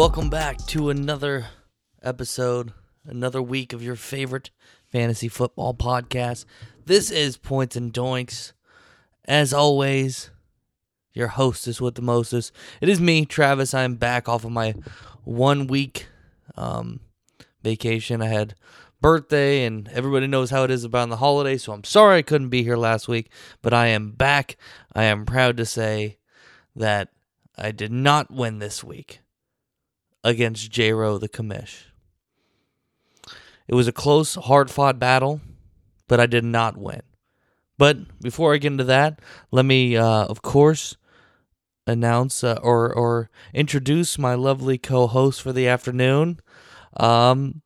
Welcome back to another episode, another week of your favorite fantasy football podcast. This is Points and Doinks. As always, your hostess with the mostest. It is me, Travis. I'm back off of my one week um, vacation. I had birthday, and everybody knows how it is about the holiday. So I'm sorry I couldn't be here last week, but I am back. I am proud to say that I did not win this week against J Row the commish. It was a close, hard fought battle, but I did not win. But before I get into that, let me, uh, of course, announce uh, or or introduce my lovely co-host for the afternoon. Um,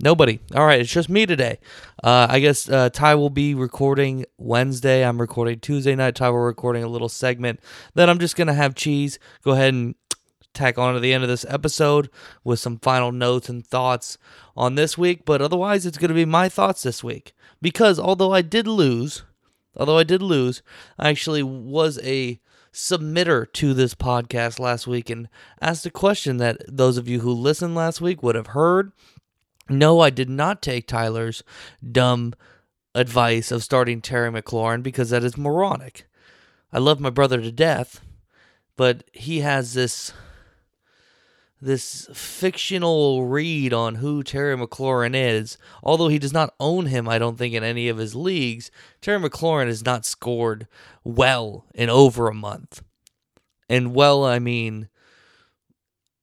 nobody. All right, it's just me today. Uh, I guess uh, Ty will be recording Wednesday. I'm recording Tuesday night. Ty will recording a little segment. Then I'm just gonna have Cheese go ahead and tack on to the end of this episode with some final notes and thoughts on this week. But otherwise, it's gonna be my thoughts this week because although I did lose, although I did lose, I actually was a submitter to this podcast last week and asked a question that those of you who listened last week would have heard. No, I did not take Tyler's dumb advice of starting Terry McLaurin because that is moronic. I love my brother to death, but he has this this fictional read on who Terry McLaurin is. Although he does not own him, I don't think, in any of his leagues, Terry McLaurin has not scored well in over a month. And well, I mean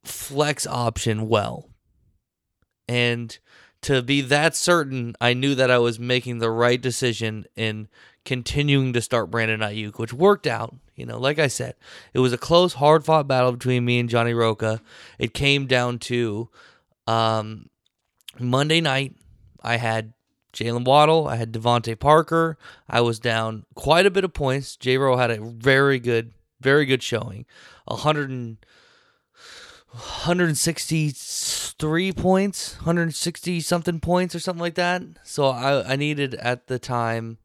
flex option well. And to be that certain, I knew that I was making the right decision in continuing to start Brandon Aiyuk, which worked out. You know, like I said, it was a close, hard fought battle between me and Johnny Roca. It came down to um, Monday night. I had Jalen Waddle. I had DeVante Parker. I was down quite a bit of points. J Row had a very good, very good showing. 100 and, 163 points, 160 something points or something like that. So I, I needed at the time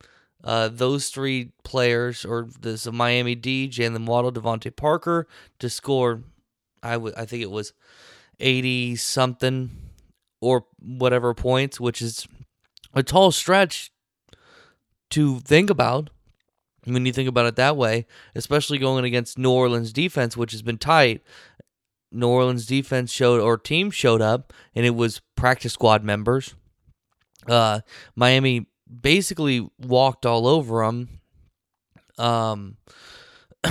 uh, those three players, or this Miami D, Jalen Waddle, DeVante Parker, to score. I I think it was eighty something or whatever points, which is a tall stretch to think about when you think about it that way, especially going against New Orleans defense, which has been tight. New Orleans defense showed or team showed up, and it was practice squad members. Uh, Miami basically walked all over them. Um,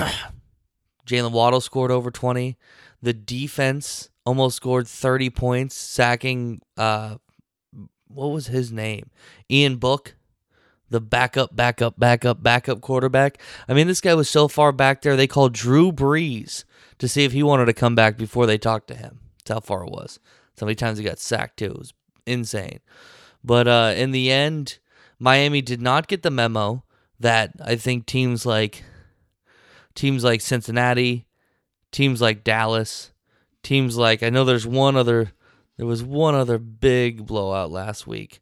Jalen Waddle scored over 20. The defense almost scored 30 points, sacking, uh, what was his name? Ian Book, the backup, backup, backup, backup quarterback. I mean, this guy was so far back there, they called Drew Brees to see if he wanted to come back before they talked to him. That's how far it was. So many times he got sacked, too. It was insane. But uh, in the end, Miami did not get the memo that I think teams like teams like Cincinnati, teams like Dallas, teams like I know there's one other there was one other big blowout last week.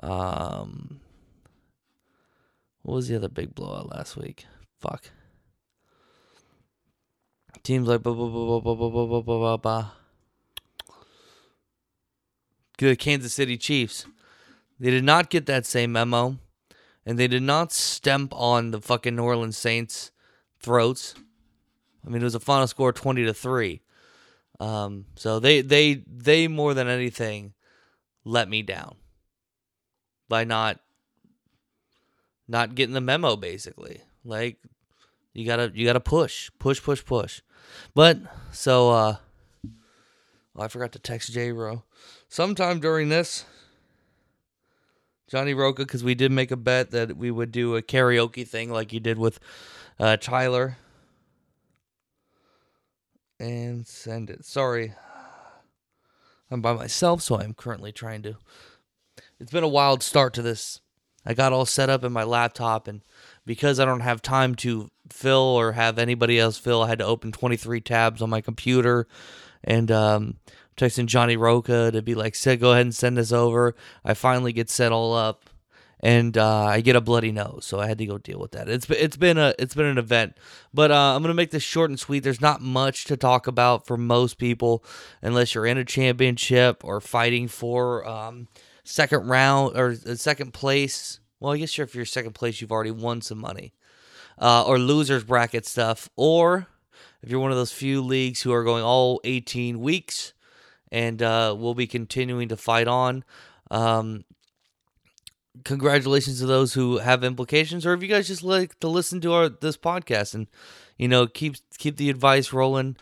Um what was the other big blowout last week? Fuck. Teams like. The Kansas City Chiefs. They did not get that same memo, and they did not stamp on the fucking New Orleans Saints' throats. I mean, it was a final score twenty to three. Um, so they they they more than anything let me down by not not getting the memo. Basically, like you gotta you gotta push push push push. But so uh, oh, I forgot to text J Row. Sometime during this, Johnny Roca because we did make a bet that we would do a karaoke thing like you did with uh, Tyler. And send it. Sorry. I'm by myself, so I'm currently trying to. It's been a wild start to this. I got all set up in my laptop, and because I don't have time to fill or have anybody else fill, I had to open 23 tabs on my computer. And um, texting Johnny Roca to be like, "Said, go ahead and send this over." I finally get set all up, and uh, I get a bloody nose, so I had to go deal with that. It's it's been a it's been an event, but uh, I'm gonna make this short and sweet. There's not much to talk about for most people, unless you're in a championship or fighting for um, second round or uh, second place. Well, I guess if you're second place, you've already won some money, uh, or losers bracket stuff, or if you're one of those few leagues who are going all 18 weeks, and uh, we'll be continuing to fight on. Um, congratulations to those who have implications, or if you guys just like to listen to our this podcast and you know keep keep the advice rolling,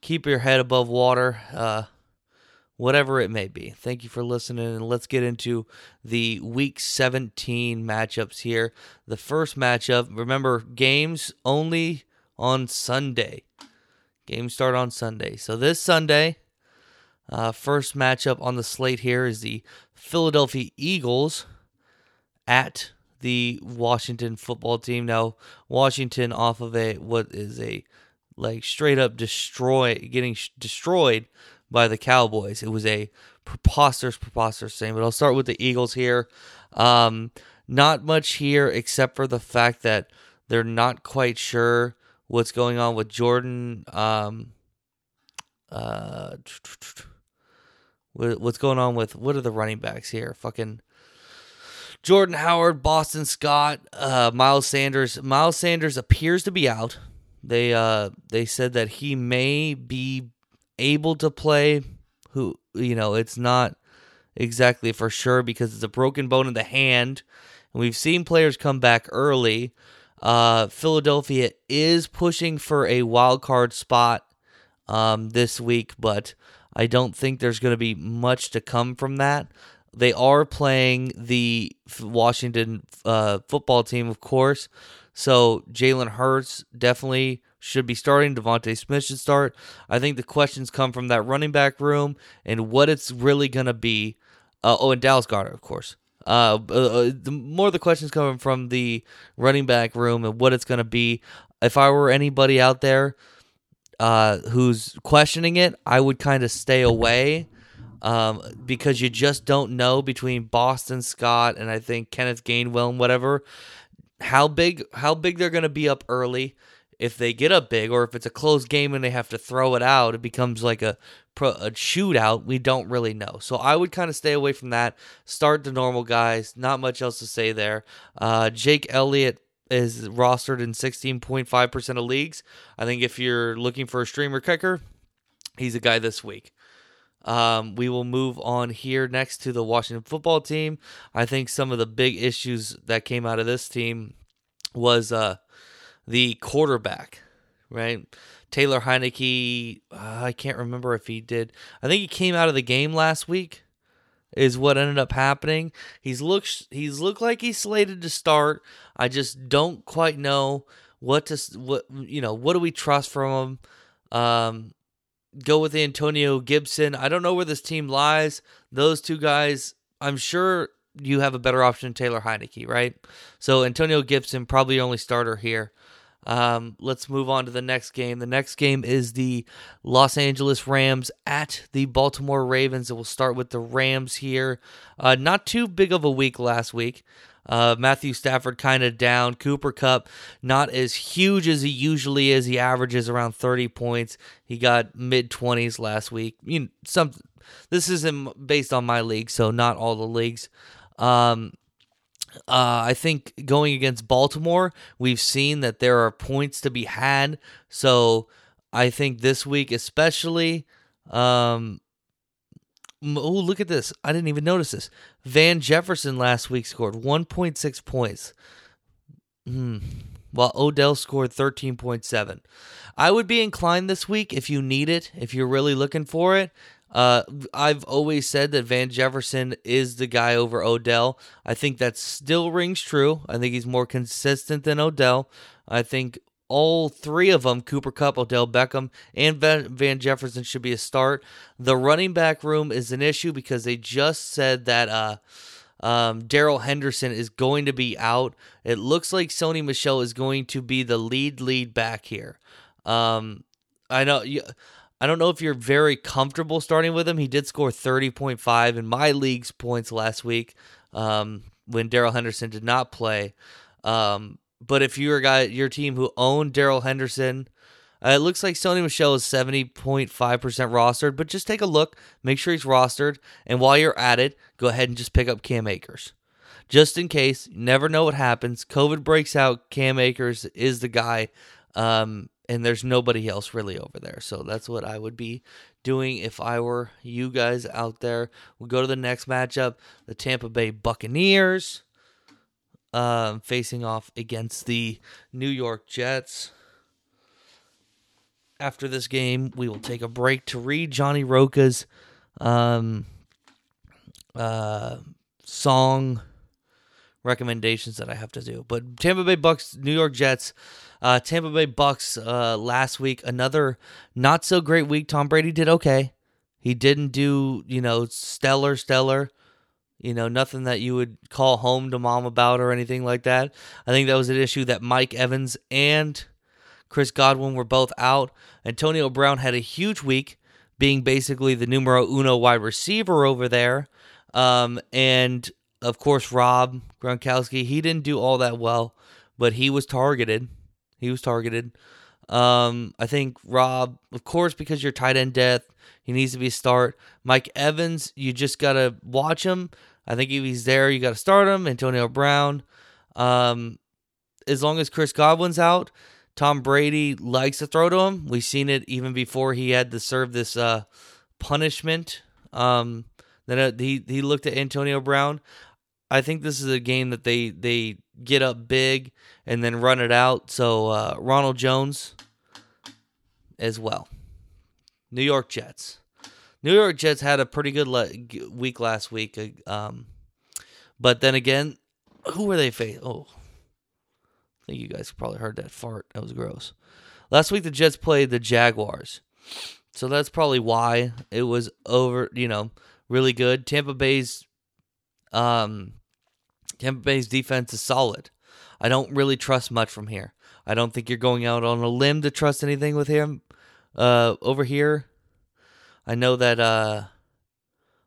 keep your head above water, uh, whatever it may be. Thank you for listening, and let's get into the Week 17 matchups here. The first matchup, remember, games only on Sunday. Games start on Sunday. So this Sunday, uh, first matchup on the slate here is the Philadelphia Eagles at the Washington football team. Now, Washington off of a what is a like straight up destroy getting destroyed by the Cowboys. It was a preposterous, preposterous thing. But I'll start with the Eagles here. Um, not much here except for the fact that they're not quite sure what's going on with Jordan. Um, uh, what's going on with what are the running backs here? Fucking Jordan Howard, Boston Scott, uh, Miles Sanders. Miles Sanders appears to be out. They uh, they said that he may be able to play. Who you know, it's not exactly for sure because it's a broken bone in the hand, and we've seen players come back early. Uh, Philadelphia is pushing for a wild card spot um, this week, but I don't think there's going to be much to come from that. They are playing the Washington uh, football team, of course. So Jalen Hurts definitely should be starting. DeVonta Smith should start. I think the questions come from that running back room and what it's really going to be. Uh, oh, and Dallas Goedert, of course. Uh, uh, uh, the more the questions coming from the running back room and what it's going to be. If I were anybody out there uh, who's questioning it, I would kind of stay away um, because you just don't know between Boston Scott and I think Kenneth Gainwell and whatever how big how big they're going to be up early. If they get up big, or if it's a close game and they have to throw it out, it becomes like a a shootout. We don't really know, so I would kind of stay away from that. Start the normal guys. Not much else to say there. Uh, Jake Elliott is rostered in 16.5% of leagues. I think if you're looking for a streamer kicker, he's a guy this week. Um, we will move on here next to the Washington football team. I think some of the big issues that came out of this team was uh, the quarterback, right? Taylor Heinicke, uh, I can't remember if he did. I think he came out of the game last week. Is what ended up happening. He's looks he's looked like he's slated to start. I just don't quite know what to what you know. What do we trust from him? Um, go with Antonio Gibson. I don't know where this team lies. Those two guys, I'm sure you have a better option Taylor Heinicke, right? So Antonio Gibson, probably only starter here. Um, let's move on to the next game. The next game is the Los Angeles Rams at the Baltimore Ravens. And we'll start with the Rams here. Uh, not too big of a week last week. Uh, Matthew Stafford kind of down. Cooper Kupp not as huge as he usually is. He averages around 30 points. He got mid 20s last week. You some this isn't based on my league, so not all the leagues. Um, uh, I think going against Baltimore, we've seen that there are points to be had. So I think this week, especially, um, Oh, look at this. I didn't even notice this. Van Jefferson last week scored 1.6 points. Hmm. While Odell scored 13.7. I would be inclined this week if you need it, if you're really looking for it. Uh, I've always said that Van Jefferson is the guy over Odell. I think that still rings true. I think he's more consistent than Odell. I think all three of them, Cooper Kupp, Odell Beckham, and Van Jefferson, should be a start. The running back room is an issue because they just said that uh, um, Darrell Henderson is going to be out. It looks like Sony Michel is going to be the lead lead back here. Um, I know you. I don't know if you're very comfortable starting with him. He did score 30.5 in my league's points last week. Um, when Darrell Henderson did not play. Um, but if you're a guy, your team who owned Darrell Henderson, uh, it looks like Sony Michel is 70.5% rostered, but just take a look, make sure he's rostered, and while you're at it, go ahead and just pick up Cam Akers. Just in case, never know what happens. COVID breaks out, Cam Akers is the guy, um, and there's nobody else really over there. So that's what I would be doing if I were you guys out there. We'll go to the next matchup the Tampa Bay Buccaneers um, facing off against the New York Jets. After this game, we will take a break to read Johnny Roca's um, uh, song recommendations that I have to do. But Tampa Bay Bucks, New York Jets, uh, Tampa Bay Bucks uh, last week, another not so great week. Tom Brady did okay. He didn't do, you know, stellar, stellar. You know, nothing that you would call home to mom about or anything like that. I think that was an issue that Mike Evans and Chris Godwin were both out. Antonio Brown had a huge week, being basically the numero uno wide receiver over there. Um, and of course, Rob Gronkowski, he didn't do all that well, but he was targeted. He was targeted. Um, I think Rob, of course, because you're tight end death, he needs to be start. Mike Evans, you just gotta watch him. I think if he's there, you got to start him. Antonio Brown. Um, as long as Chris Godwin's out, Tom Brady likes to throw to him. We've seen it even before he had to serve this uh, punishment. Um, then uh, he he looked at Antonio Brown. I think this is a game that they they get up big and then run it out. So uh, Ronald Jones as well. New York Jets. New York Jets had a pretty good le- week last week. uh, Um, but then again, who were they facing? Oh, I think you guys probably heard that fart. That was gross. Last week, the Jets played the Jaguars. So that's probably why it was over, you know, really good. Tampa Bay's um Tampa Bay's defense is solid. I don't really trust much from here. I don't think you're going out on a limb to trust anything with him uh over here. I know that uh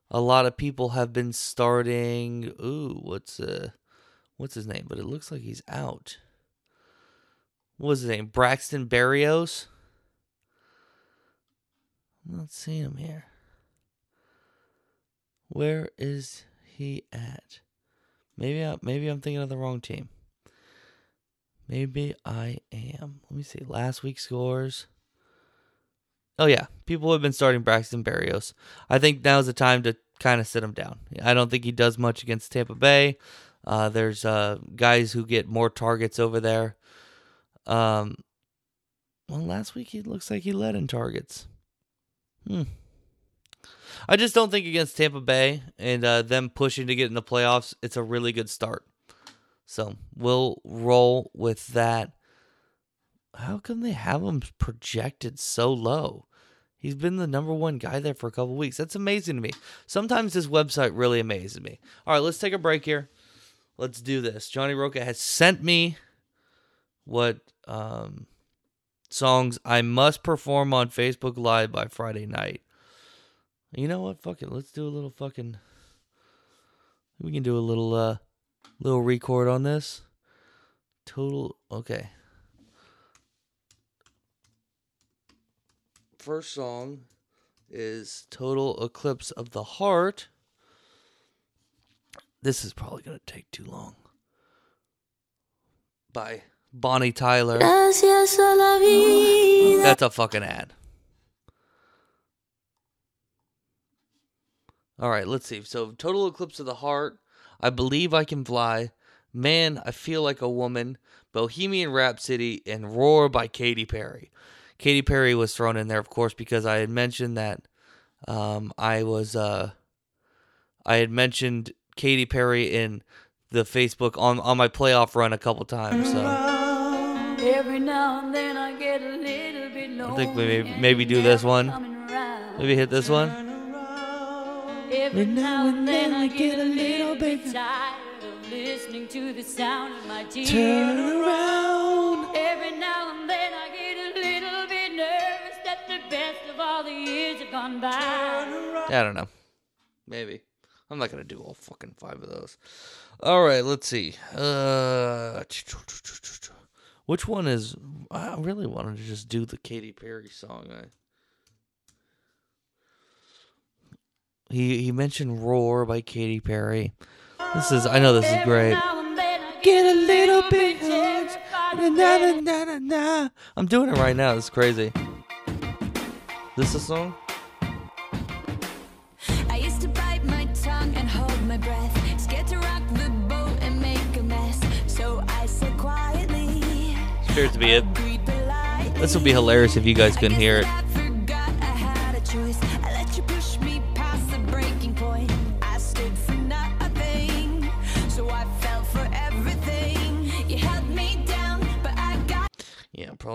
a lot of people have been starting ooh, what's uh what's his name? But it looks like he's out. What was his name? Braxton Berrios? I'm not seeing him here. Where is he at? Maybe I, maybe I'm thinking of the wrong team. Maybe I am. Let me see. Last week's scores. Oh yeah, people have been starting Braxton Berrios. I think now's the time to kind of sit him down. I don't think he does much against Tampa Bay. Uh, there's uh, guys who get more targets over there. Um, well, last week he looks like he led in targets. Hmm. I just don't think against Tampa Bay and uh, them pushing to get in the playoffs, it's a really good start. So we'll roll with that. How come they have him projected so low? He's been the number one guy there for a couple weeks. That's amazing to me. Sometimes this website really amazes me. All right, let's take a break here. Let's do this. Johnny Roca has sent me what um, songs I must perform on Facebook Live by Friday night. You know what? Fuck it. Let's do a little fucking. We can do a little uh, little record on this. Total. Okay. First song is Total Eclipse of the Heart. This is probably going to take too long. By Bonnie Tyler. Gracias a la vida. That's a fucking ad. All right, let's see. So, Total Eclipse of the Heart, I Believe I Can Fly, Man, I Feel Like a Woman, Bohemian Rhapsody, and Roar by Katy Perry. Katy Perry was thrown in there, of course, because I had mentioned that um, I was, uh, I had mentioned Katy Perry in the Facebook on on my playoff run a couple times. So Every now and then I get a little bit I think maybe maybe do this one. Maybe hit this one. Every now and then I get a little bit tired of listening to the sound of my tears. Turn around. Every now and then I get a little bit nervous that the best of all the years have gone by. I don't know. Maybe. I'm not gonna do all fucking five of those. All right, let's see. Uh, which one is? I really wanted to just do the Katy Perry song. I. He he mentioned "Roar" by Katy Perry. This is I know this is great. Get a little bit hurt. Na, na, na, na, na. I'm doing it right now. It's crazy. This a song? I used to bite my tongue and hold my breath. Scared to rock the boat and make a mess. So I said quietly. Appears to be it. This would be hilarious if you guys I couldn't hear it.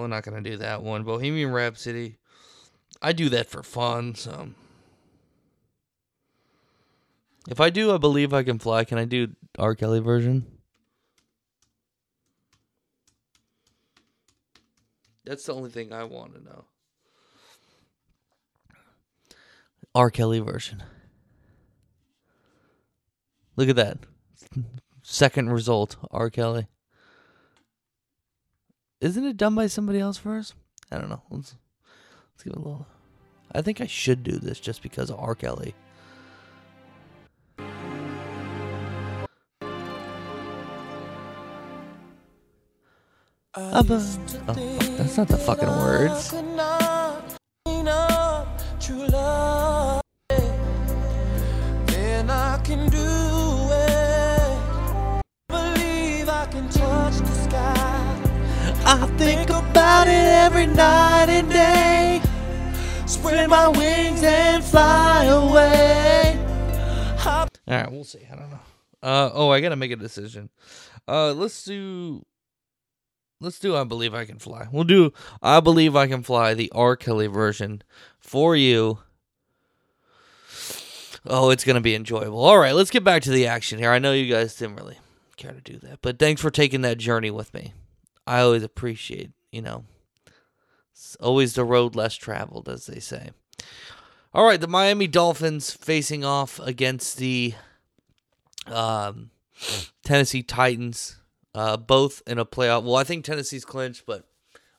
I'm not gonna do that one. Bohemian Rhapsody. I do that for fun, so if I do I believe I can fly, can I do R. Kelly version? That's the only thing I want to know. R. Kelly version. Look at that. Second result, R. Kelly. Isn't it done by somebody else first? I don't know. Let's let's give it a little. I think I should do this just because of R. Kelly. Abba- Oh, that's not the fucking words. I think about it every night and day. Spread my wings and fly away. All right, we'll see. I don't know. Uh oh, I gotta make a decision. Uh, let's do. Let's do. I believe I can fly. We'll do. I believe I can fly the R. Kelly version for you. Oh, it's gonna be enjoyable. All right, let's get back to the action here. I know you guys didn't really care to do that, but thanks for taking that journey with me. I always appreciate. You know, it's always the road less traveled, as they say. All right, the Miami Dolphins facing off against the um, Tennessee Titans, uh, both in a playoff. Well, I think Tennessee's clinched, but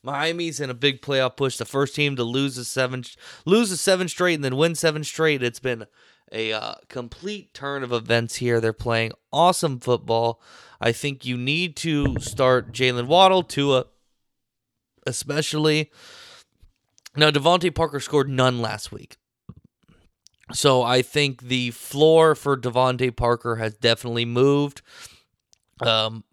Miami's in a big playoff push. The first team to lose a seven, lose a seven straight, and then win seven straight. It's been a uh, complete turn of events here. They're playing awesome football. I think you need to start Jalen Waddle, Tua, especially. Now, DeVante Parker scored none last week. So I think the floor for DeVante Parker has definitely moved. Um,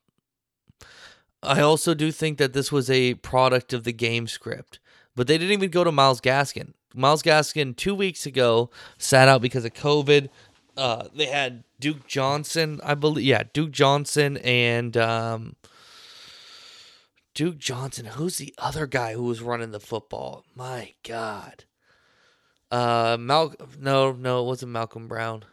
I also do think that this was a product of the game script, but they didn't even go to Myles Gaskin. Myles Gaskin two weeks ago sat out because of COVID. Uh, they had Duke Johnson, I believe. Yeah, Duke Johnson and um, Duke Johnson. Who's the other guy who was running the football? My God. Uh, Mal. No, no, it wasn't Malcolm Brown.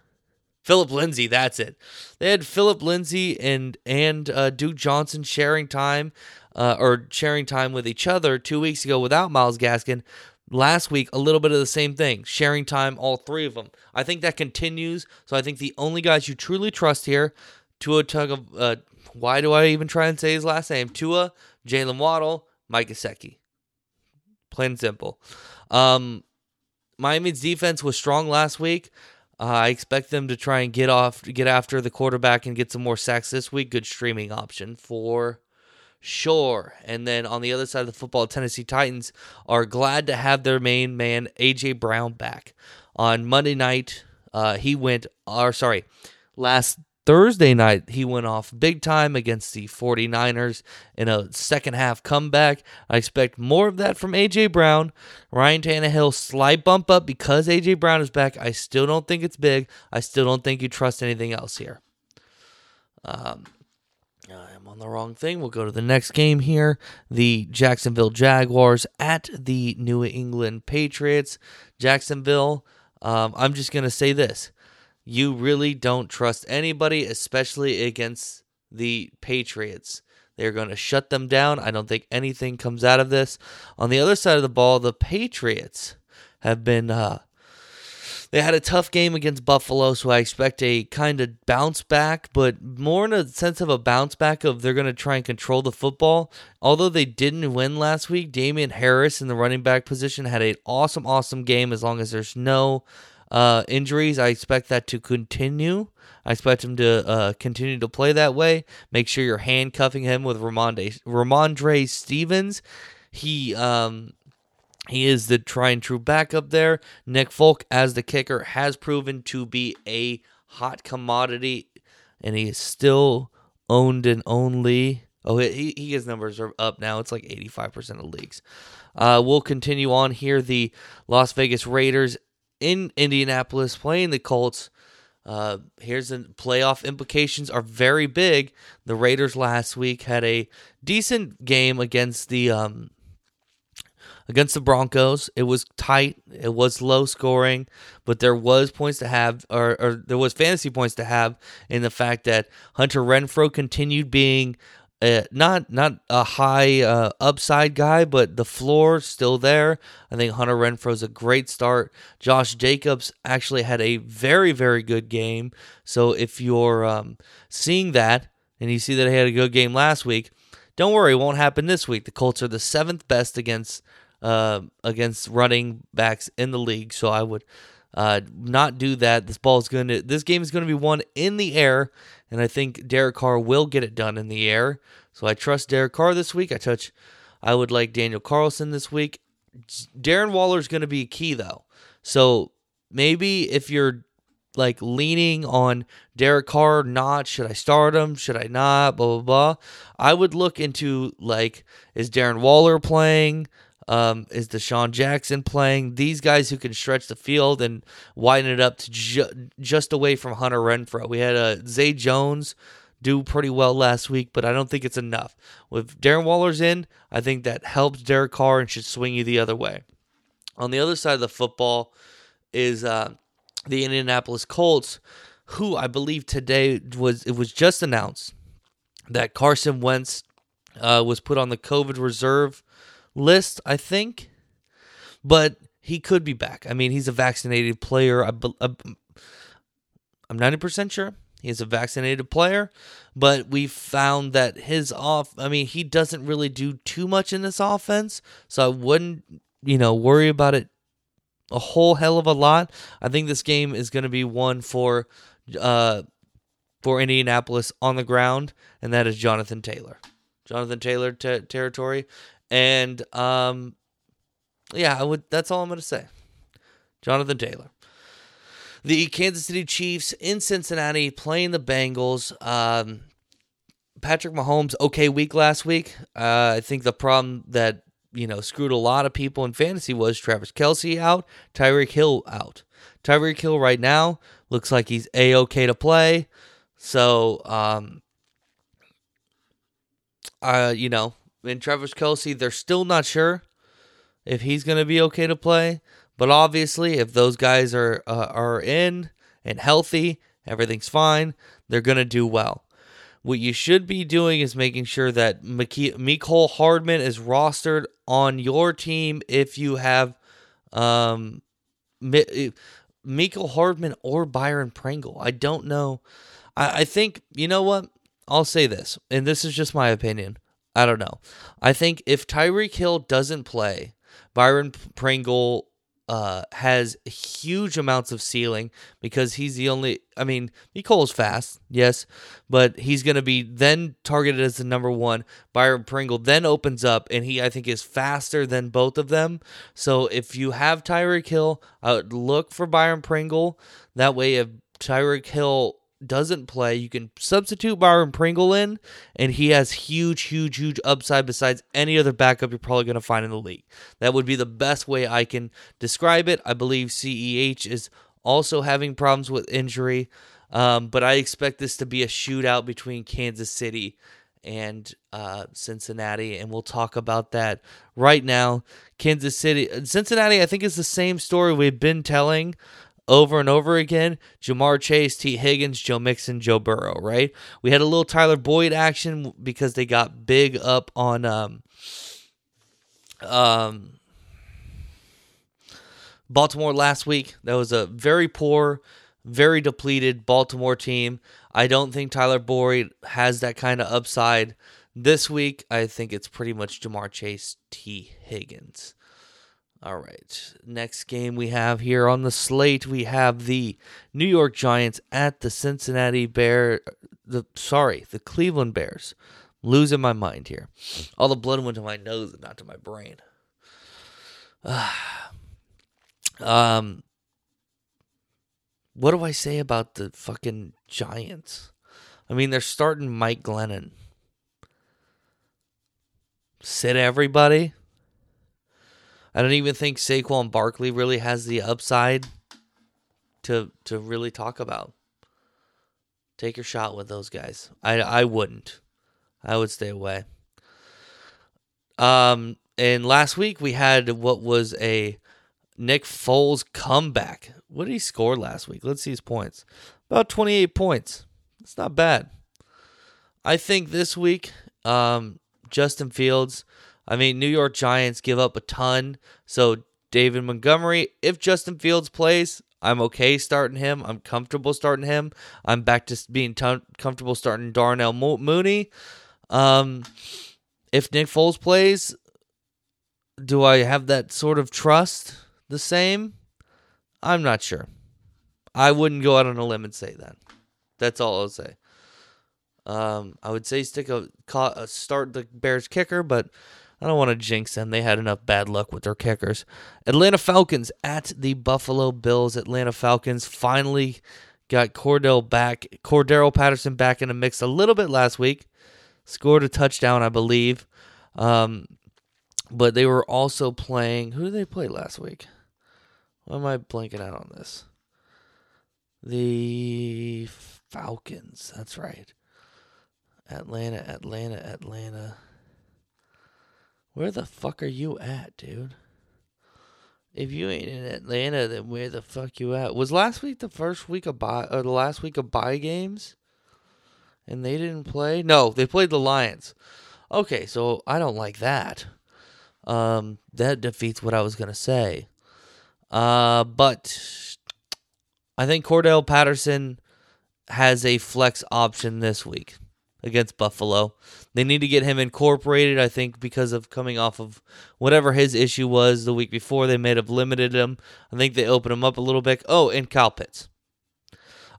Philip Lindsay. That's it. They had Philip Lindsay and and uh, Duke Johnson sharing time, uh, or sharing time with each other two weeks ago without Myles Gaskin. Last week, a little bit of the same thing, sharing time, all three of them. I think that continues. So I think the only guys you truly trust here, Tua Tug of, uh, why do I even try and say his last name? Tua, Jalen Waddle, Mike Gesicki. Plain simple. Um, Miami's defense was strong last week. Uh, I expect them to try and get off, get after the quarterback and get some more sacks this week. Good streaming option for sure. And then on the other side of the football, Tennessee Titans are glad to have their main man AJ Brown back. On Monday night, uh, he went, or sorry, last Thursday night, he went off big time against the 49ers in a second half comeback. I expect more of that from A.J. Brown. Ryan Tannehill, slight bump up because A.J. Brown is back. I still don't think it's big. I still don't think you trust anything else here. Um, on the wrong thing. We'll go to the next game here. The Jacksonville Jaguars at the New England Patriots. Jacksonville, um, I'm just going to say this you really don't trust anybody, especially against the Patriots. They're going to shut them down. I don't think anything comes out of this. On the other side of the ball, the Patriots have been uh, They had a tough game against Buffalo, so I expect a kind of bounce back, but more in a sense of a bounce back of they're going to try and control the football. Although they didn't win last week, Damien Harris in the running back position had an awesome, awesome game as long as there's no uh, injuries. I expect that to continue. I expect him to uh, continue to play that way. Make sure you're handcuffing him with Rhamondre, Rhamondre Stevens. He um, he is the try and true backup there. Nick Folk, as the kicker, has proven to be a hot commodity, and he is still owned and only. Oh, he, he his numbers are up now. It's like 85% of leagues. Uh, we'll continue on here. The Las Vegas Raiders in Indianapolis playing the Colts. Uh, here's the playoff implications are very big. The Raiders last week had a decent game against the um, against the Broncos. It was tight. It was low scoring, but there was points to have, or, or there was fantasy points to have in the fact that Hunter Renfrow continued being not not a high uh, upside guy, but the floor still there. I think Hunter Renfrow's a great start. Josh Jacobs actually had a very very good game. So if you're um, seeing that and you see that he had a good game last week, don't worry, it won't happen this week. The Colts are the seventh best against uh, against running backs in the league. So I would uh, not do that. This ball is going to this game is going to be won in the air, and I think Derek Carr will get it done in the air. So I trust Derek Carr this week. I touch. I would like Daniel Carlson this week. Darren Waller is going to be key though. So maybe if you're like leaning on Derek Carr, not should I start him? Should I not? Blah blah blah. I would look into like is Darren Waller playing? Um, is DeSean Jackson playing? These guys who can stretch the field and widen it up to ju- just away from Hunter Renfrow. We had uh, Zay Jones do pretty well last week, but I don't think it's enough. With Darren Waller's in, I think that helps Derek Carr and should swing you the other way. On the other side of the football is uh, the Indianapolis Colts, who I believe today was it was just announced that Carson Wentz uh, was put on the COVID reserve list, I think, but he could be back. I mean, he's a vaccinated player. I, I'm 90% sure he's a vaccinated player, but we found that his off, I mean, he doesn't really do too much in this offense, so I wouldn't, you know, worry about it a whole hell of a lot. I think this game is going to be one for uh for Indianapolis on the ground, and that is Jonathan Taylor. Jonathan Taylor territory. And um, yeah, I would. That's all I'm going to say. Jonathan Taylor. The Kansas City Chiefs in Cincinnati playing the Bengals. Um, Patrick Mahomes, okay week last week. Uh, I think the problem that you know screwed a lot of people in fantasy was Travis Kelce out, Tyreek Hill out. Tyreek Hill right now looks like he's a okay to play. So, um, uh, you know, and Travis Kelce, they're still not sure if he's going to be okay to play. But obviously, if those guys are uh, are in and healthy, everything's fine. They're going to do well. What you should be doing is making sure that Mecole Hardman is rostered on your team if you have um, Hardman or Byron Pringle. I don't know. I, I think, you know what? I'll say this, and this is just my opinion. I don't know. I think if Tyreek Hill doesn't play, Byron Pringle uh, has huge amounts of ceiling because he's the only. I mean, Mecole's fast, yes, but he's going to be then targeted as the number one. Byron Pringle then opens up, and he I think is faster than both of them. So if you have Tyreek Hill, I would look for Byron Pringle. That way, if Tyreek Hill doesn't play, you can substitute Byron Pringle in, and he has huge, huge, huge upside besides any other backup you're probably going to find in the league. That would be the best way I can describe it. I believe CEH is also having problems with injury, um, but I expect this to be a shootout between Kansas City and uh, Cincinnati, and we'll talk about that right now. Kansas City, Cincinnati, I think is the same story we've been telling over and over again Ja'Marr Chase, Tee Higgins, Joe Mixon, Joe Burrow, right? We had a little Tyler Boyd action because they got big up on um um Baltimore last week, that was a very poor, very depleted Baltimore team. I don't think Tyler Boyd has that kind of upside. This week, I think it's pretty much Ja'Marr Chase, Tee Higgins. All right. Next game we have here on the slate, we have the New York Giants at the Cincinnati Bear the sorry, the Cleveland Bears. losing my mind here. All the blood went to my nose and not to my brain. um what do I say about the fucking Giants? I mean, they're starting Mike Glennon. Sit everybody. I don't even think Saquon Barkley really has the upside to to really talk about. Take your shot with those guys. I I wouldn't. I would stay away. Um and last week we had what was a Nick Foles comeback. What did he score last week? Let's see his points. About 28 points. It's not bad. I think this week um Justin Fields I mean, New York Giants give up a ton. So, David Montgomery, if Justin Fields plays, I'm okay starting him. I'm comfortable starting him. I'm back to being comfortable starting Darnell Mo- Mooney. Um, if Nick Foles plays, do I have that sort of trust the same? I'm not sure. I wouldn't go out on a limb and say that. That's all I'll say. Um, I would say stick a start the Bears kicker, but I don't want to jinx them. They had enough bad luck with their kickers. Atlanta Falcons at the Buffalo Bills. Atlanta Falcons finally got Cordell back. Cordarrelle Patterson back in the mix a little bit last week. Scored a touchdown, I believe. Um, but they were also playing. Who did they play last week? Why am I blanking out on this? The Falcons. That's right. Atlanta, Atlanta, Atlanta. Where the fuck are you at, dude? If you ain't in Atlanta, then where the fuck you at? Was last week the first week of buy or the last week of buy games? And they didn't play? No, they played the Lions. Okay, so I don't like that. Um, that defeats what I was gonna say. Uh, but I think Cordell Patterson has a flex option this week against Buffalo. They need to get him incorporated, I think, because of coming off of whatever his issue was the week before. They may have limited him. I think they opened him up a little bit. Oh, and Kyle Pitts.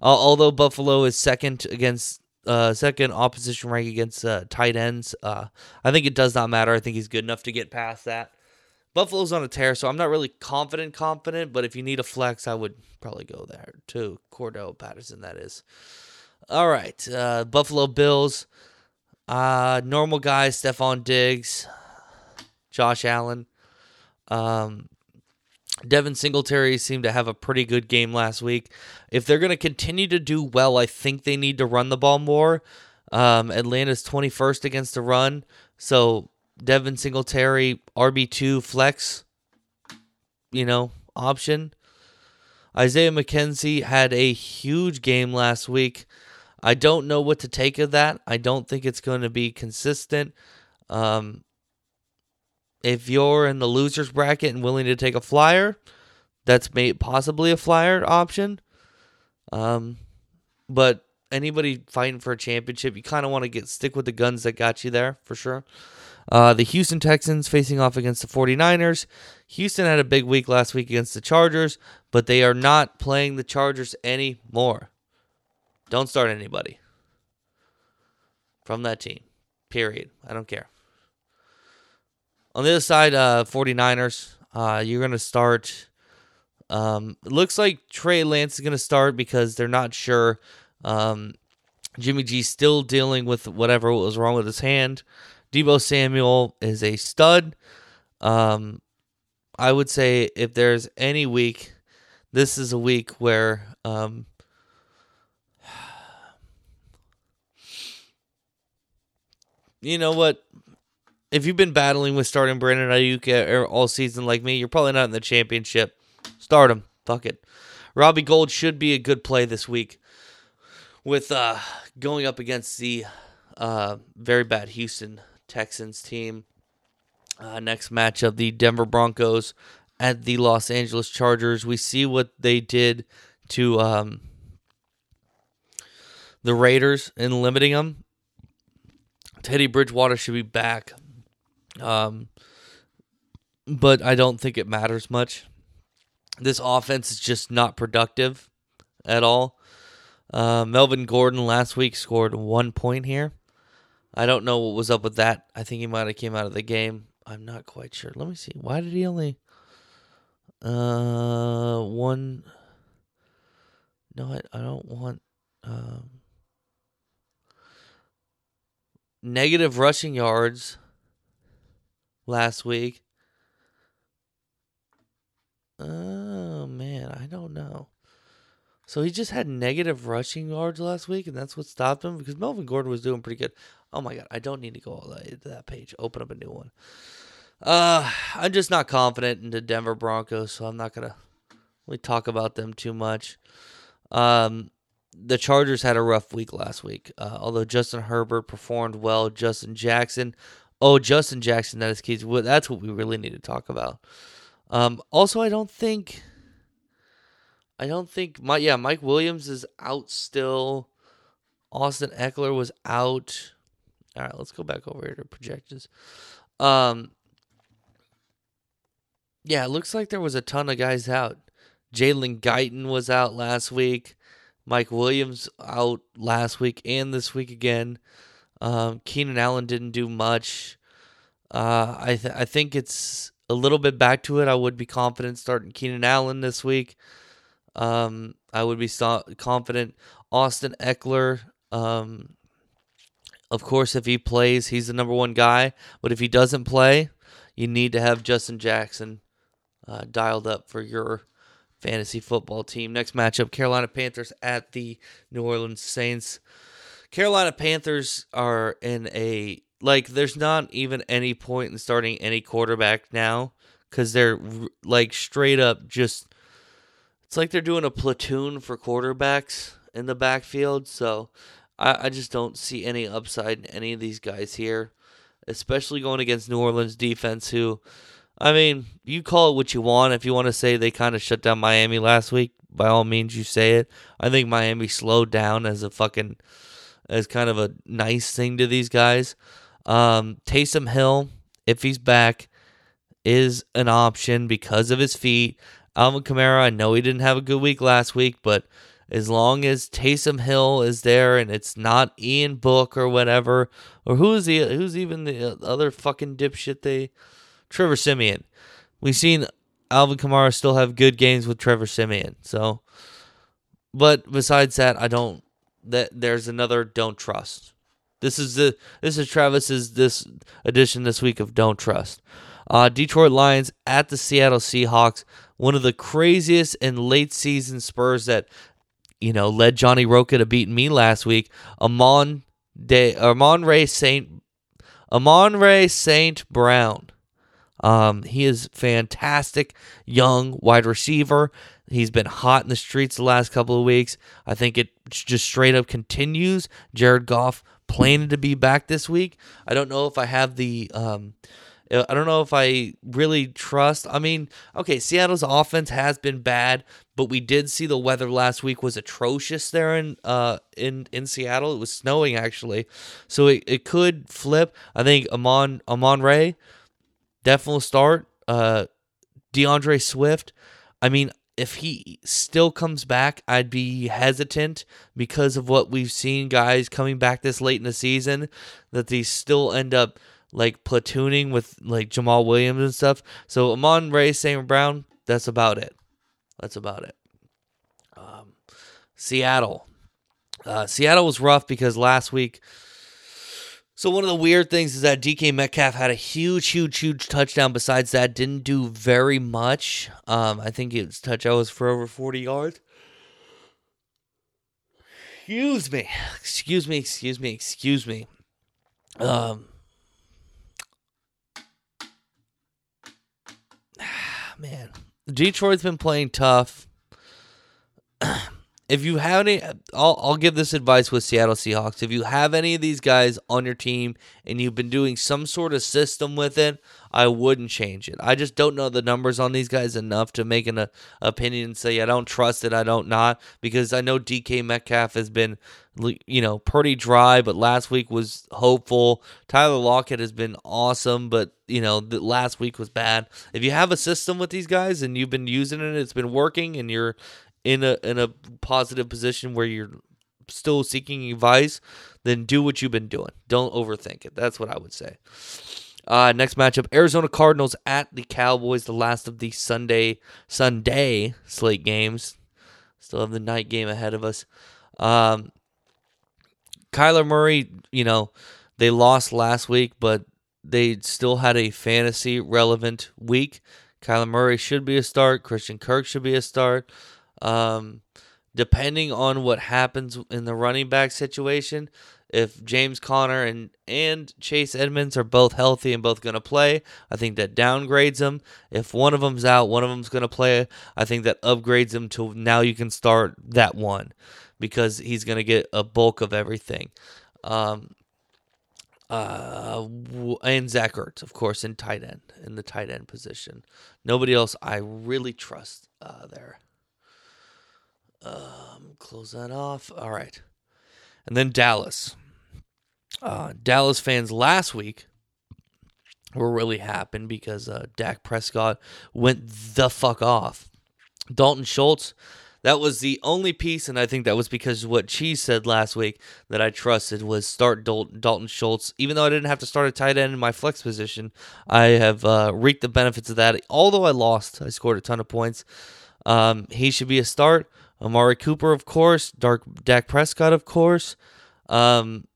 Uh, although Buffalo is second against uh, second opposition rank against uh, tight ends, uh, I think it does not matter. I think he's good enough to get past that. Buffalo's on a tear, so I'm not really confident, confident. But if you need a flex, I would probably go there too. Cordell Patterson, that is. All right, uh, Buffalo Bills. Uh, normal guys: Stefon Diggs, Josh Allen, um, Devin Singletary seemed to have a pretty good game last week. If they're going to continue to do well, I think they need to run the ball more. Um, Atlanta's 21st against the run, so Devin Singletary RB two flex, you know, option. Isaiah McKenzie had a huge game last week. I don't know what to take of that. I don't think it's going to be consistent. Um, if you're in the losers bracket and willing to take a flyer, that's may possibly a flyer option. Um, but anybody fighting for a championship, you kind of want to get stick with the guns that got you there for sure. Uh, the Houston Texans facing off against the 49ers. Houston had a big week last week against the Chargers, but they are not playing the Chargers anymore. Don't start anybody from that team. Period. I don't care. On the other side, uh, 49ers, uh, you're going to start. Um, looks like Trey Lance is going to start because they're not sure. Um, Jimmy G's still dealing with whatever was wrong with his hand. Deebo Samuel is a stud. Um, I would say if there's any week, this is a week where um, you know what? If you've been battling with starting Brandon Aiyuk all season like me, you're probably not in the championship. Start him. Fuck it. Robbie Gould should be a good play this week with uh, going up against the uh, very bad Houston Texans team. Uh, next matchup, the Denver Broncos at the Los Angeles Chargers. We see what they did to um, the Raiders in limiting them. Teddy Bridgewater should be back. Um, but I don't think it matters much. This offense is just not productive at all. Uh, Melvin Gordon last week scored one point here. I don't know what was up with that. I think he might have came out of the game. I'm not quite sure. Let me see. Why did he only uh one No, I, I don't want negative rushing yards last week. Oh man, I don't know. So he just had negative rushing yards last week, and that's what stopped him because Melvin Gordon was doing pretty good. Oh my god, I don't need to go all the way to that page. Open up a new one. Uh, I'm just not confident in the Denver Broncos, so I'm not gonna really talk about them too much. Um, the Chargers had a rough week last week. Uh, although Justin Herbert performed well, Justin Jackson. Oh, Justin Jackson, that is key. That's what we really need to talk about. Um, also, I don't think, I don't think my yeah Mike Williams is out still. Austin Ekeler was out. All right, let's go back over here to projections. Um, yeah, it looks like there was a ton of guys out. Jalen Guyton was out last week. Mike Williams out last week and this week again. Um, Keenan Allen didn't do much. Uh, I th- I think it's a little bit back to it. I would be confident starting Keenan Allen this week. Um, I would be confident Austin Ekeler. Um, of course, if he plays, he's the number one guy. But if he doesn't play, you need to have Justin Jackson uh, dialed up for your fantasy football team. Next matchup Carolina Panthers at the New Orleans Saints. Carolina Panthers are in a like there's not even any point in starting any quarterback now cuz they're like straight up just it's like they're doing a platoon for quarterbacks in the backfield, so I, I just don't see any upside in any of these guys here, especially going against New Orleans defense who I mean, you call it what you want. If you want to say they kind of shut down Miami last week, by all means, you say it. I think Miami slowed down as a fucking, as kind of a nice thing to these guys. Um, Taysom Hill, if he's back, is an option because of his feet. Alvin Kamara, I know he didn't have a good week last week, but as long as Taysom Hill is there and it's not Ian Book or whatever, or who's the who's even the other fucking dipshit they Trevor Siemian. We've seen Alvin Kamara still have good games with Trevor Siemian. So, but besides that, I don't. That there's another don't trust. This is the this is Travis's this edition this week of don't trust. Uh, Detroit Lions at the Seattle Seahawks. One of the craziest and late season Spurs that you know led Johnny Roca to beat me last week. Amon De Amon-Ra Saint Amon-Ra Saint Brown. Um, he is fantastic young wide receiver. He's been hot in the streets the last couple of weeks. I think it just straight up continues. Jared Goff planning to be back this week. I don't know if I have the um I don't know if I really trust. I mean, okay, Seattle's offense has been bad, but we did see the weather last week was atrocious there in uh in in Seattle. It was snowing actually, so it, it could flip. I think Amon Amon-Ra definitely start. Uh, DeAndre Swift. I mean, if he still comes back, I'd be hesitant because of what we've seen guys coming back this late in the season that they still end up like platooning with like Jamaal Williams and stuff. So Amon-Ra, St. Brown, that's about it. That's about it. Um, Seattle. Uh, Seattle was rough because last week so one of the weird things is that DK Metcalf had a huge, huge, huge touchdown. Besides that, didn't do very much. Um, I think his touchdown was for over forty yards. Excuse me, excuse me, excuse me, excuse me. Um, man, Detroit's been playing tough. if you have any, I'll, I'll give this advice with Seattle Seahawks. If you have any of these guys on your team and you've been doing some sort of system with it, I wouldn't change it. I just don't know the numbers on these guys enough to make an uh, opinion and say I don't trust it, I don't not, because I know DK Metcalf has been, you know, pretty dry, but last week was hopeful. Tyler Lockett has been awesome, but you know, the last week was bad. If you have a system with these guys and you've been using it, it's been working, and you're in a in a positive position where you're still seeking advice, then do what you've been doing. Don't overthink it. That's what I would say. Uh, next matchup: Arizona Cardinals at the Cowboys. The last of the Sunday Sunday slate games. Still have the night game ahead of us. Um, Kyler Murray, you know, they lost last week, but they still had a fantasy relevant week. Kyler Murray should be a start. Christian Kirk should be a start. Um, depending on what happens in the running back situation, if James Conner and and Chase Edmonds are both healthy and both going to play, I think that downgrades them. If one of them's out, one of them's going to play, I think that upgrades them to now you can start that one because he's going to get a bulk of everything. Um, uh, and Zach Ertz, of course, in tight end, in the tight end position. Nobody else I really trust uh, there. Um, close that off. All right. And then Dallas. Uh, Dallas fans last week were really happy because uh, Dak Prescott went the fuck off. Dalton Schultz, that was the only piece, and I think that was because what Cheese said last week that I trusted was start Dal- Dalton Schultz. Even though I didn't have to start a tight end in my flex position, I have uh, reaped the benefits of that. Although I lost, I scored a ton of points. Um, he should be a start. Amari Cooper, of course. Dark Dak Prescott, of course. Um,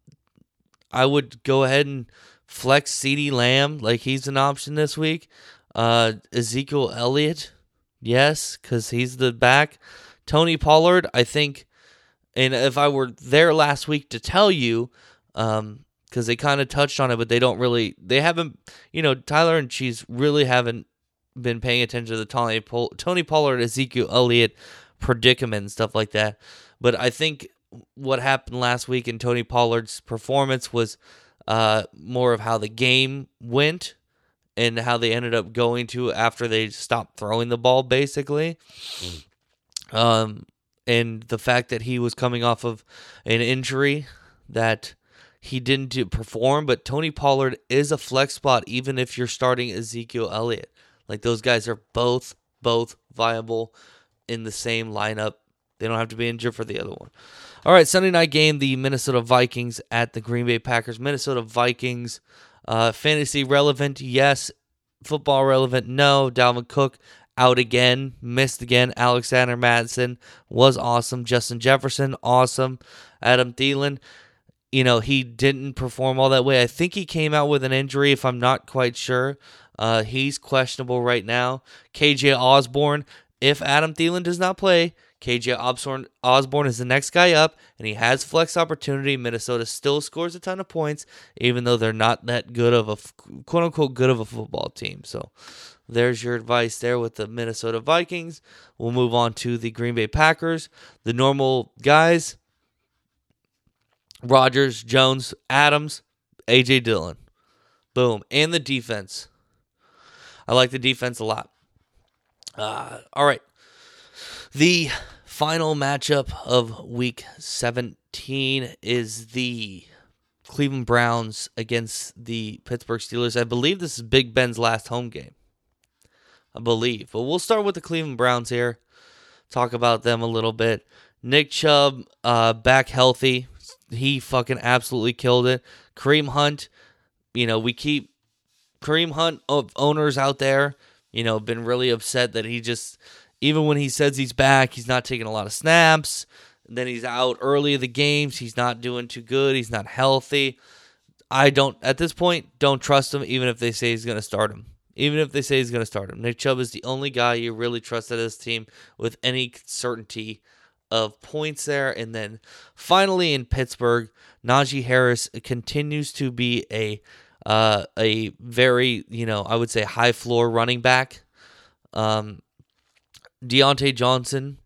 I would go ahead and flex CeeDee Lamb like he's an option this week. Uh, Ezekiel Elliott, yes, because he's the back. Tony Pollard, I think, and if I were there last week to tell you, um, because they kind of touched on it, but they don't really, they haven't, you know, Tyler and Cheese really haven't been paying attention to the Tony, Tony Pollard, Ezekiel Elliott predicament and stuff like that. But I think what happened last week in Tony Pollard's performance was uh, more of how the game went and how they ended up going to after they stopped throwing the ball, basically. Um, and the fact that he was coming off of an injury that he didn't perform, but Tony Pollard is a flex spot even if you're starting Ezekiel Elliott. Like those guys are both both viable in the same lineup. They don't have to be injured for the other one. All right, Sunday night game: the Minnesota Vikings at the Green Bay Packers. Minnesota Vikings, uh, fantasy relevant, yes. Football relevant, no. Dalvin Cook out again, missed again. Alexander Mattison was awesome. Justin Jefferson, awesome. Adam Thielen, you know, he didn't perform all that way. I think he came out with an injury, if I'm not quite sure. Uh, he's questionable right now. KJ Osborn, if Adam Thielen does not play, KJ Osborn, Osborn is the next guy up, and he has flex opportunity. Minnesota still scores a ton of points, even though they're not that good of a quote unquote good of a football team. So there's your advice there with the Minnesota Vikings. We'll move on to the Green Bay Packers. The normal guys Rodgers, Jones, Adams, AJ Dillon. Boom. And the defense. I like the defense a lot. Uh, all right. The final matchup of week 17 is the Cleveland Browns against the Pittsburgh Steelers. I believe this is Big Ben's last home game. I believe. But we'll start with the Cleveland Browns here. Talk about them a little bit. Nick Chubb uh, back healthy. He fucking absolutely killed it. Kareem Hunt, you know, we keep Kareem Hunt of owners out there you know, been really upset that he just, even when he says he's back, he's not taking a lot of snaps. Then he's out early of the games. He's not doing too good. He's not healthy. I don't, at this point, don't trust him, even if they say he's going to start him. Even if they say he's going to start him. Nick Chubb is the only guy you really trust at this team with any certainty of points there. And then finally in Pittsburgh, Najee Harris continues to be a uh, a very, you know, I would say high floor running back. Um, Diontae Johnson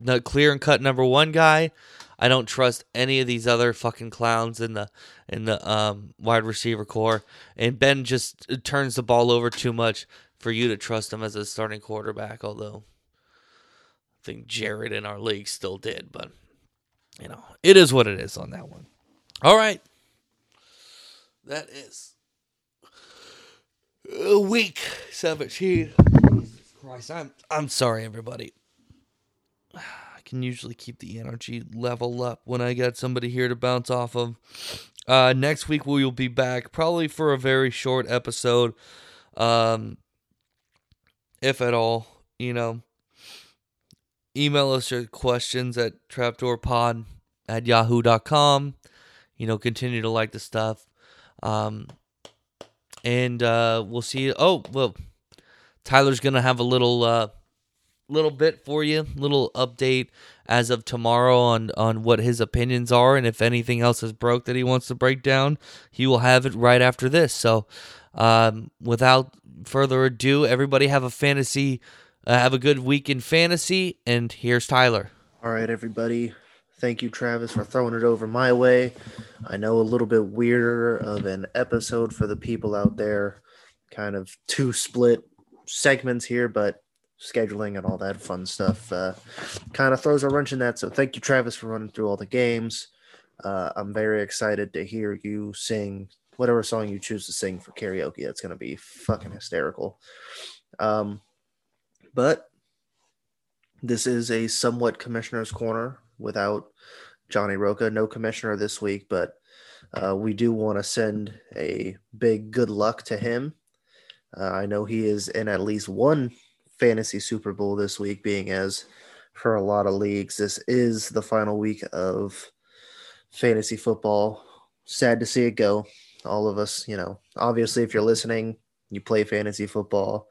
the clear and cut number one guy. I don't trust any of these other fucking clowns in the in the um, wide receiver core. And Ben just turns the ball over too much for you to trust him as a starting quarterback. Although I think Jared in our league still did, but you know it is what it is on that one. All right, that is uh, week seventeen. Jesus Christ, I'm I'm sorry, everybody. I can usually keep the energy level up when I got somebody here to bounce off of. Uh, next week we will be back, probably for a very short episode, um, if at all. You know, email us your questions at trapdoorpod at yahoo.com. You know, continue to like the stuff. Um, and uh, we'll see. Oh, well, Tyler's gonna have a little uh, little bit for you, little update as of tomorrow on on what his opinions are, and if anything else is broke that he wants to break down, he will have it right after this. So, um, without further ado, everybody have a fantasy, uh, have a good week in fantasy, and here's Tyler. All right, everybody. Thank you, Travis, for throwing it over my way. I know a little bit weirder of an episode for the people out there, kind of two split segments here, but scheduling and all that fun stuff uh, kind of throws a wrench in that. So thank you, Travis, for running through all the games. Uh, I'm very excited to hear you sing whatever song you choose to sing for karaoke. That's going to be fucking hysterical. Um, but this is a somewhat commissioner's corner without Johnny Roca. No commissioner this week, but uh, we do want to send a big good luck to him. Uh, I know he is in at least one fantasy Super Bowl this week, being as for a lot of leagues, this is the final week of fantasy football. Sad to see it go. All of us, you know, obviously, if you're listening, you play fantasy football.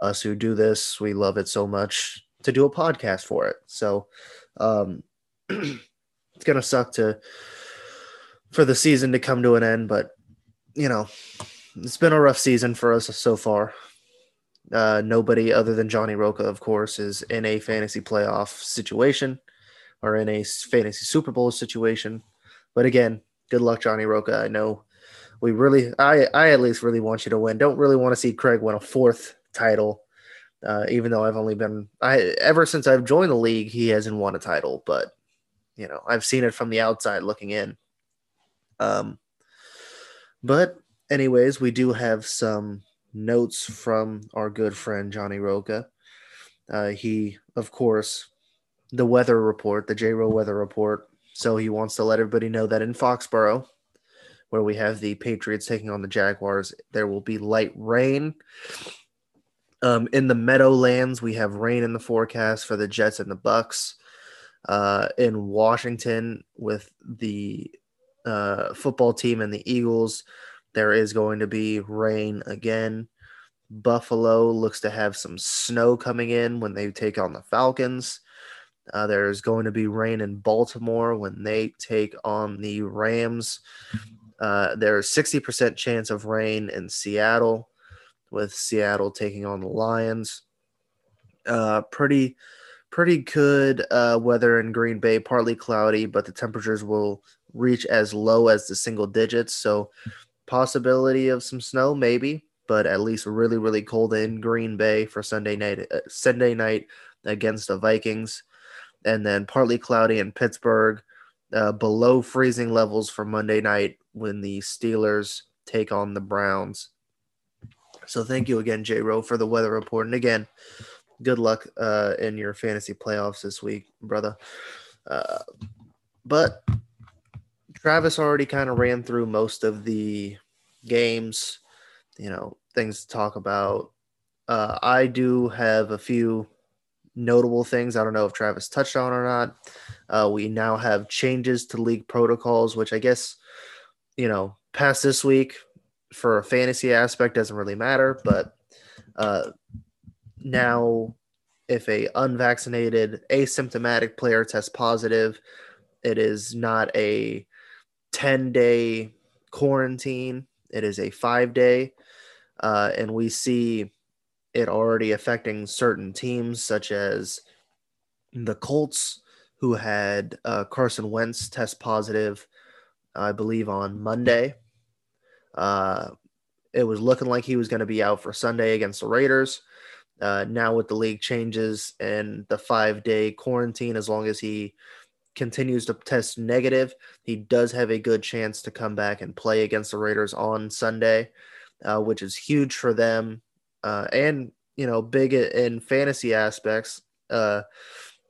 Us who do this, we love it so much to do a podcast for it. So, um, it's gonna suck to for the season to come to an end, but you know, it's been a rough season for us so far. Uh, nobody other than Johnny Roca, of course, is in a fantasy playoff situation or in a fantasy Super Bowl situation. But again, good luck, Johnny Roca. I know we really, I, I at least really want you to win. Don't really want to see Craig win a fourth title, uh, even though I've only been, I ever since I've joined the league, he hasn't won a title. But you know, I've seen it from the outside looking in. Um, but anyways, we do have some notes from our good friend Johnny Roca. Uh, he, of course, the weather report, the J Row weather report. So he wants to let everybody know that in Foxborough, where we have the Patriots taking on the Jaguars, there will be light rain. Um, in the Meadowlands, we have rain in the forecast for the Jets and the Bucks. Uh, in Washington, with the uh, football team and the Eagles, there is going to be rain again. Buffalo looks to have some snow coming in when they take on the Falcons. Uh, there's going to be rain in Baltimore when they take on the Rams. Uh, there's 60% chance of rain in Seattle with Seattle taking on the Lions. Uh, pretty, pretty good uh, weather in Green Bay, partly cloudy, but the temperatures will reach as low as the single digits. So, possibility of some snow, maybe, but at least really, really cold in Green Bay for Sunday night. Uh, Sunday night against the Vikings, and then partly cloudy in Pittsburgh. Uh, below freezing levels for Monday night when the Steelers take on the Browns. So thank you again, J. Rowe, for the weather report. And again, good luck uh, in your fantasy playoffs this week, brother. Uh, but Travis already kind of ran through most of the games, you know, things to talk about. Uh, I do have a few notable things. I don't know if Travis touched on or not. Uh, we now have changes to league protocols, which I guess, you know, past this week for a fantasy aspect doesn't really matter, but uh, now if a unvaccinated asymptomatic player tests positive, it is not a 10 day quarantine. It is a five day. Uh, and we see it already affecting certain teams, such as the Colts, who had uh, Carson Wentz test positive, I believe, on Monday. Uh, it was looking like he was going to be out for Sunday against the Raiders. Uh, now, with the league changes and the five day quarantine, as long as he continues to test negative, he does have a good chance to come back and play against the Raiders on Sunday, uh, which is huge for them uh, and you know big in fantasy aspects. Uh,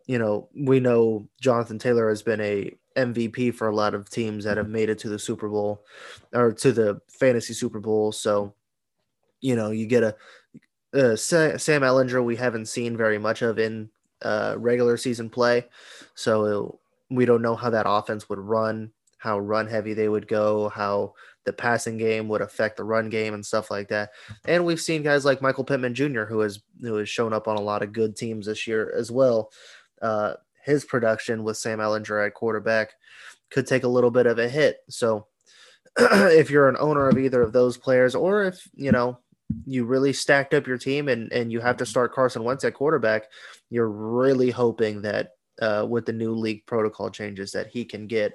you know, we know Jonathan Taylor has been a MVP for a lot of teams that have made it to the Super Bowl or to the fantasy Super Bowl. So, you know, you get a, uh, Sam Ehlinger we haven't seen very much of in uh, regular season play. So we don't know how that offense would run, how run heavy they would go, how the passing game would affect the run game and stuff like that. And we've seen guys like Michael Pittman Jr., who has who has shown up on a lot of good teams this year as well. Uh, his production with Sam Ehlinger at quarterback could take a little bit of a hit. So if you're an owner of either of those players, or if you know you really stacked up your team and and you have to start Carson Wentz at quarterback, you're really hoping that uh, with the new league protocol changes that he can get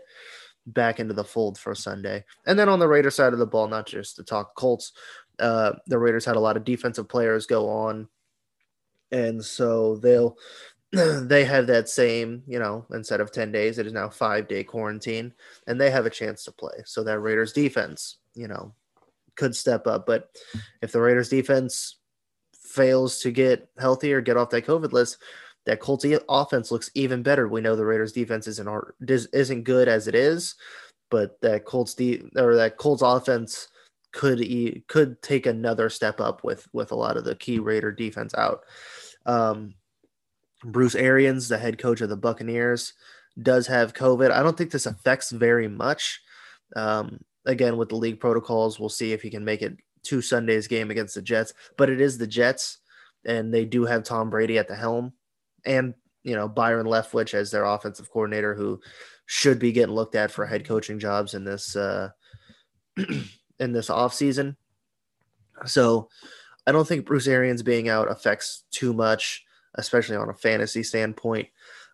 back into the fold for Sunday. And then on the Raider side of the ball, not just to talk Colts, uh, the Raiders had a lot of defensive players go on, and so they'll they have that same, you know, instead of 10 days, it is now five day quarantine, and they have a chance to play. So that Raiders defense, you know, could step up. But if the Raiders defense fails to get healthy or get off that COVID list, that Colts offense looks even better. We know the Raiders defense isn't isn't good as it is, but that Colts de- or that Colts offense could e- could take another step up with with a lot of the key Raider defense out. Um, Bruce Arians, the head coach of the Buccaneers, does have COVID. I don't think this affects very much. Um, again, with the league protocols, we'll see if he can make it to Sundays game against the Jets. But it is the Jets, and they do have Tom Brady at the helm, and you know Byron Leftwich as their offensive coordinator, who should be getting looked at for head coaching jobs in this uh, in this off season. So I don't think Bruce Arians being out affects too much especially on a fantasy standpoint.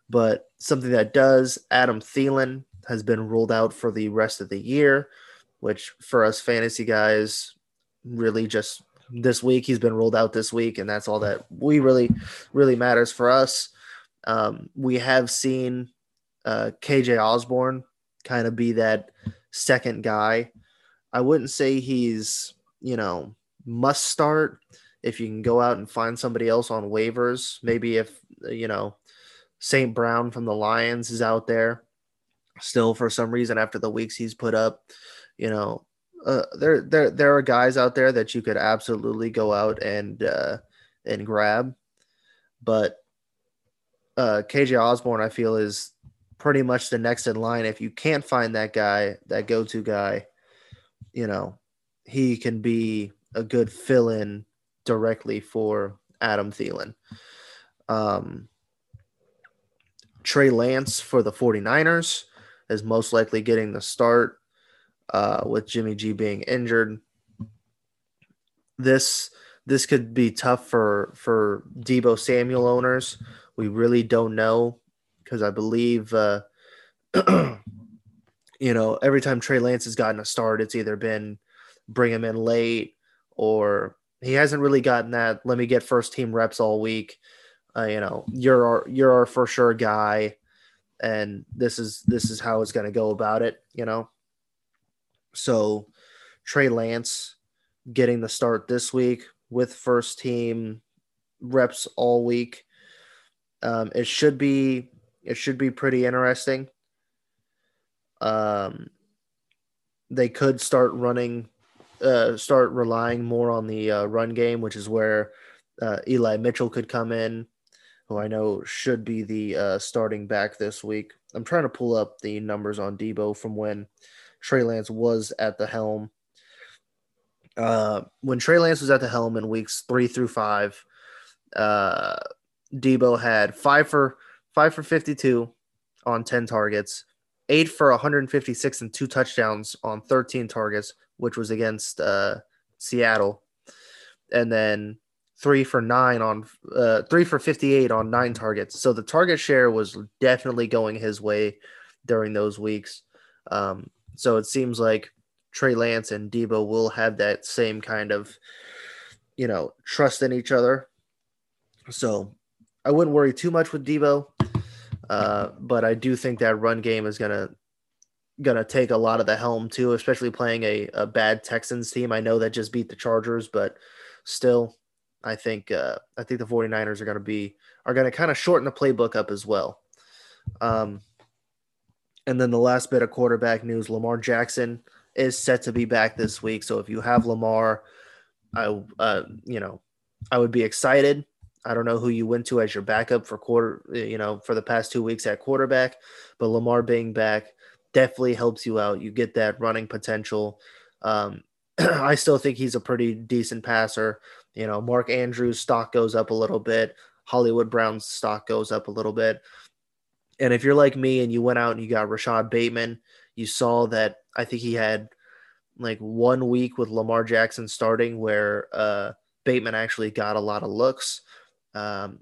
But something that does, Adam Thielen has been ruled out for the rest of the year, which for us fantasy guys, really just this week he's been ruled out this week, and that's all that we really really matters for us. Um, we have seen uh, KJ Osborn kind of be that second guy. I wouldn't say he's you know must start if you can go out and find somebody else on waivers, maybe if you know St. Brown from the Lions is out there still for some reason after the weeks he's put up, you know, uh, there there there are guys out there that you could absolutely go out and uh, and grab, but uh, KJ Osborn I feel is pretty much the next in line. If you can't find that guy, that go to guy, you know, he can be a good fill in directly for Adam Thielen. Um, Trey Lance for the 49ers is most likely getting the start uh, with Jimmy G being injured. This this could be tough for for Deebo Samuel owners. We really don't know because I believe uh, you know every time Trey Lance has gotten a start, it's either been bring him in late or he hasn't really gotten that. Let me get first team reps all week. Uh, you know, you're our, you're our for sure guy, and this is this is how it's going to go about it. You know, so Trey Lance getting the start this week with first team reps all week. Um, it should be it should be pretty interesting. Um, they could start running uh, start relying more on the uh, run game, which is where uh, Eli Mitchell could come in, who I know should be the uh, starting back this week. I'm trying to pull up the numbers on Deebo from when Trey Lance was at the helm. Uh, when Trey Lance was at the helm in weeks three through five, uh, Deebo had five for five for 52 on 10 targets, eight for 156 and two touchdowns on 13 targets, which was against uh, Seattle, and then three for nine on uh, three for 58 on nine targets. So the target share was definitely going his way during those weeks. Um, so it seems like Trey Lance and Deebo will have that same kind of, you know, trust in each other. So I wouldn't worry too much with Deebo, uh, but I do think that run game is gonna gonna take a lot of the helm too, especially playing a, a bad Texans team. I know that just beat the Chargers, but still, I think uh, I think the 49ers are gonna be are gonna kind of shorten the playbook up as well. Um, and then the last bit of quarterback news: Lamar Jackson is set to be back this week. So if you have Lamar, I uh, you know I would be excited. I don't know who you went to as your backup for quarter, you know, for the past two weeks at quarterback, but Lamar being back definitely helps you out. You get that running potential. Um, I still think he's a pretty decent passer. You know, Mark Andrews' stock goes up a little bit. Hollywood Brown's stock goes up a little bit. And if you're like me and you went out and you got Rashod Bateman, you saw that I think he had like one week with Lamar Jackson starting where uh, Bateman actually got a lot of looks. Um,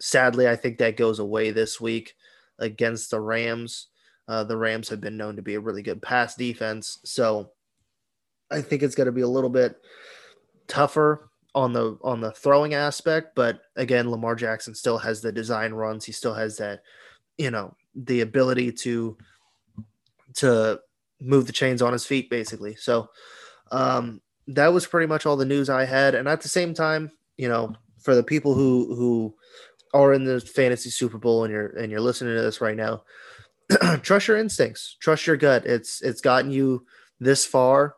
sadly, I think that goes away this week against the Rams. Uh, the Rams have been known to be a really good pass defense, so I think it's going to be a little bit tougher on the on the throwing aspect. But again, Lamar Jackson still has the design runs. He still has that, you know, the ability to to move the chains on his feet, basically. So um, that was pretty much all the news I had. And at the same time, you know, for the people who who are in the fantasy Super Bowl and you're and you're listening to this right now, trust your instincts, trust your gut. It's it's gotten you this far,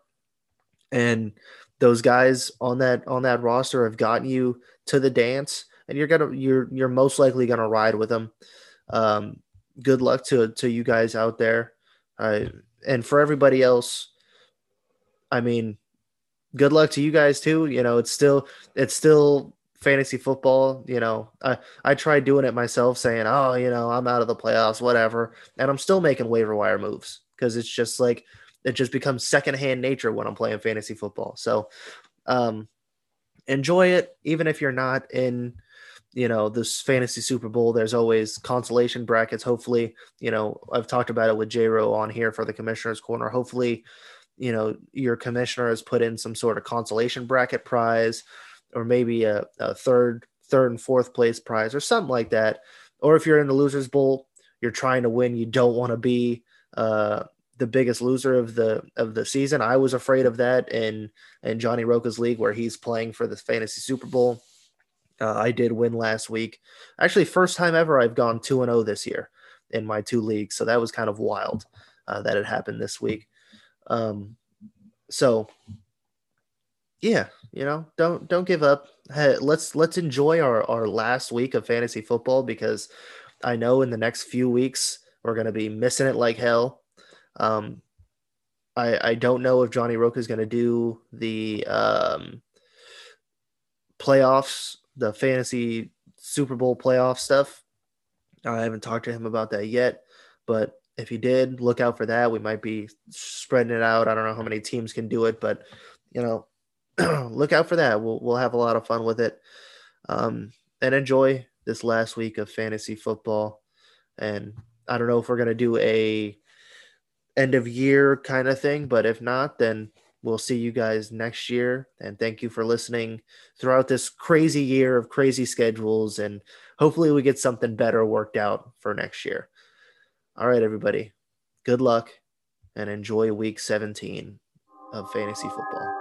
and those guys on that on that roster have gotten you to the dance, and you're gonna you're you're most likely gonna ride with them. Um, good luck to to you guys out there. Uh, and for everybody else, I mean, good luck to you guys too. You know, it's still it's still fantasy football. You know, I I tried doing it myself, saying, "Oh, you know, I'm out of the playoffs, whatever," and I'm still making waiver wire moves because it's just like it just becomes secondhand nature when I'm playing fantasy football. So, um, enjoy it, even if you're not in you know this fantasy super bowl there's always consolation brackets. Hopefully you know i've talked about it with j-ro on here for the commissioner's corner. Hopefully you know your commissioner has put in some sort of consolation bracket prize or maybe a, a third third and fourth place prize or something like that. Or if you're in the losers bowl you're trying to win you don't want to be uh the biggest loser of the of the season. I was afraid of that in in johnny roca's league where he's playing for the fantasy super bowl uh, I did win last week. Actually, first time ever I've gone 2 and 0 this year in my two leagues. So that was kind of wild uh, that it happened this week. Um, so yeah, you know, don't don't give up. Hey, let's let's enjoy our our last week of fantasy football because I know in the next few weeks we're going to be missing it like hell. Um, I I don't know if Johnny Roca is going to do the um, playoffs the fantasy Super Bowl playoff stuff. I haven't talked to him about that yet, but if he did, look out for that. We might be spreading it out. I don't know how many teams can do it, but you know, look out for that. We'll we'll have a lot of fun with it, um, and enjoy this last week of fantasy football. And I don't know if we're gonna do a end of year kind of thing, but if not, then We'll see you guys next year. And thank you for listening throughout this crazy year of crazy schedules. And hopefully, we get something better worked out for next year. All right, everybody. Good luck and enjoy week 17 of fantasy football.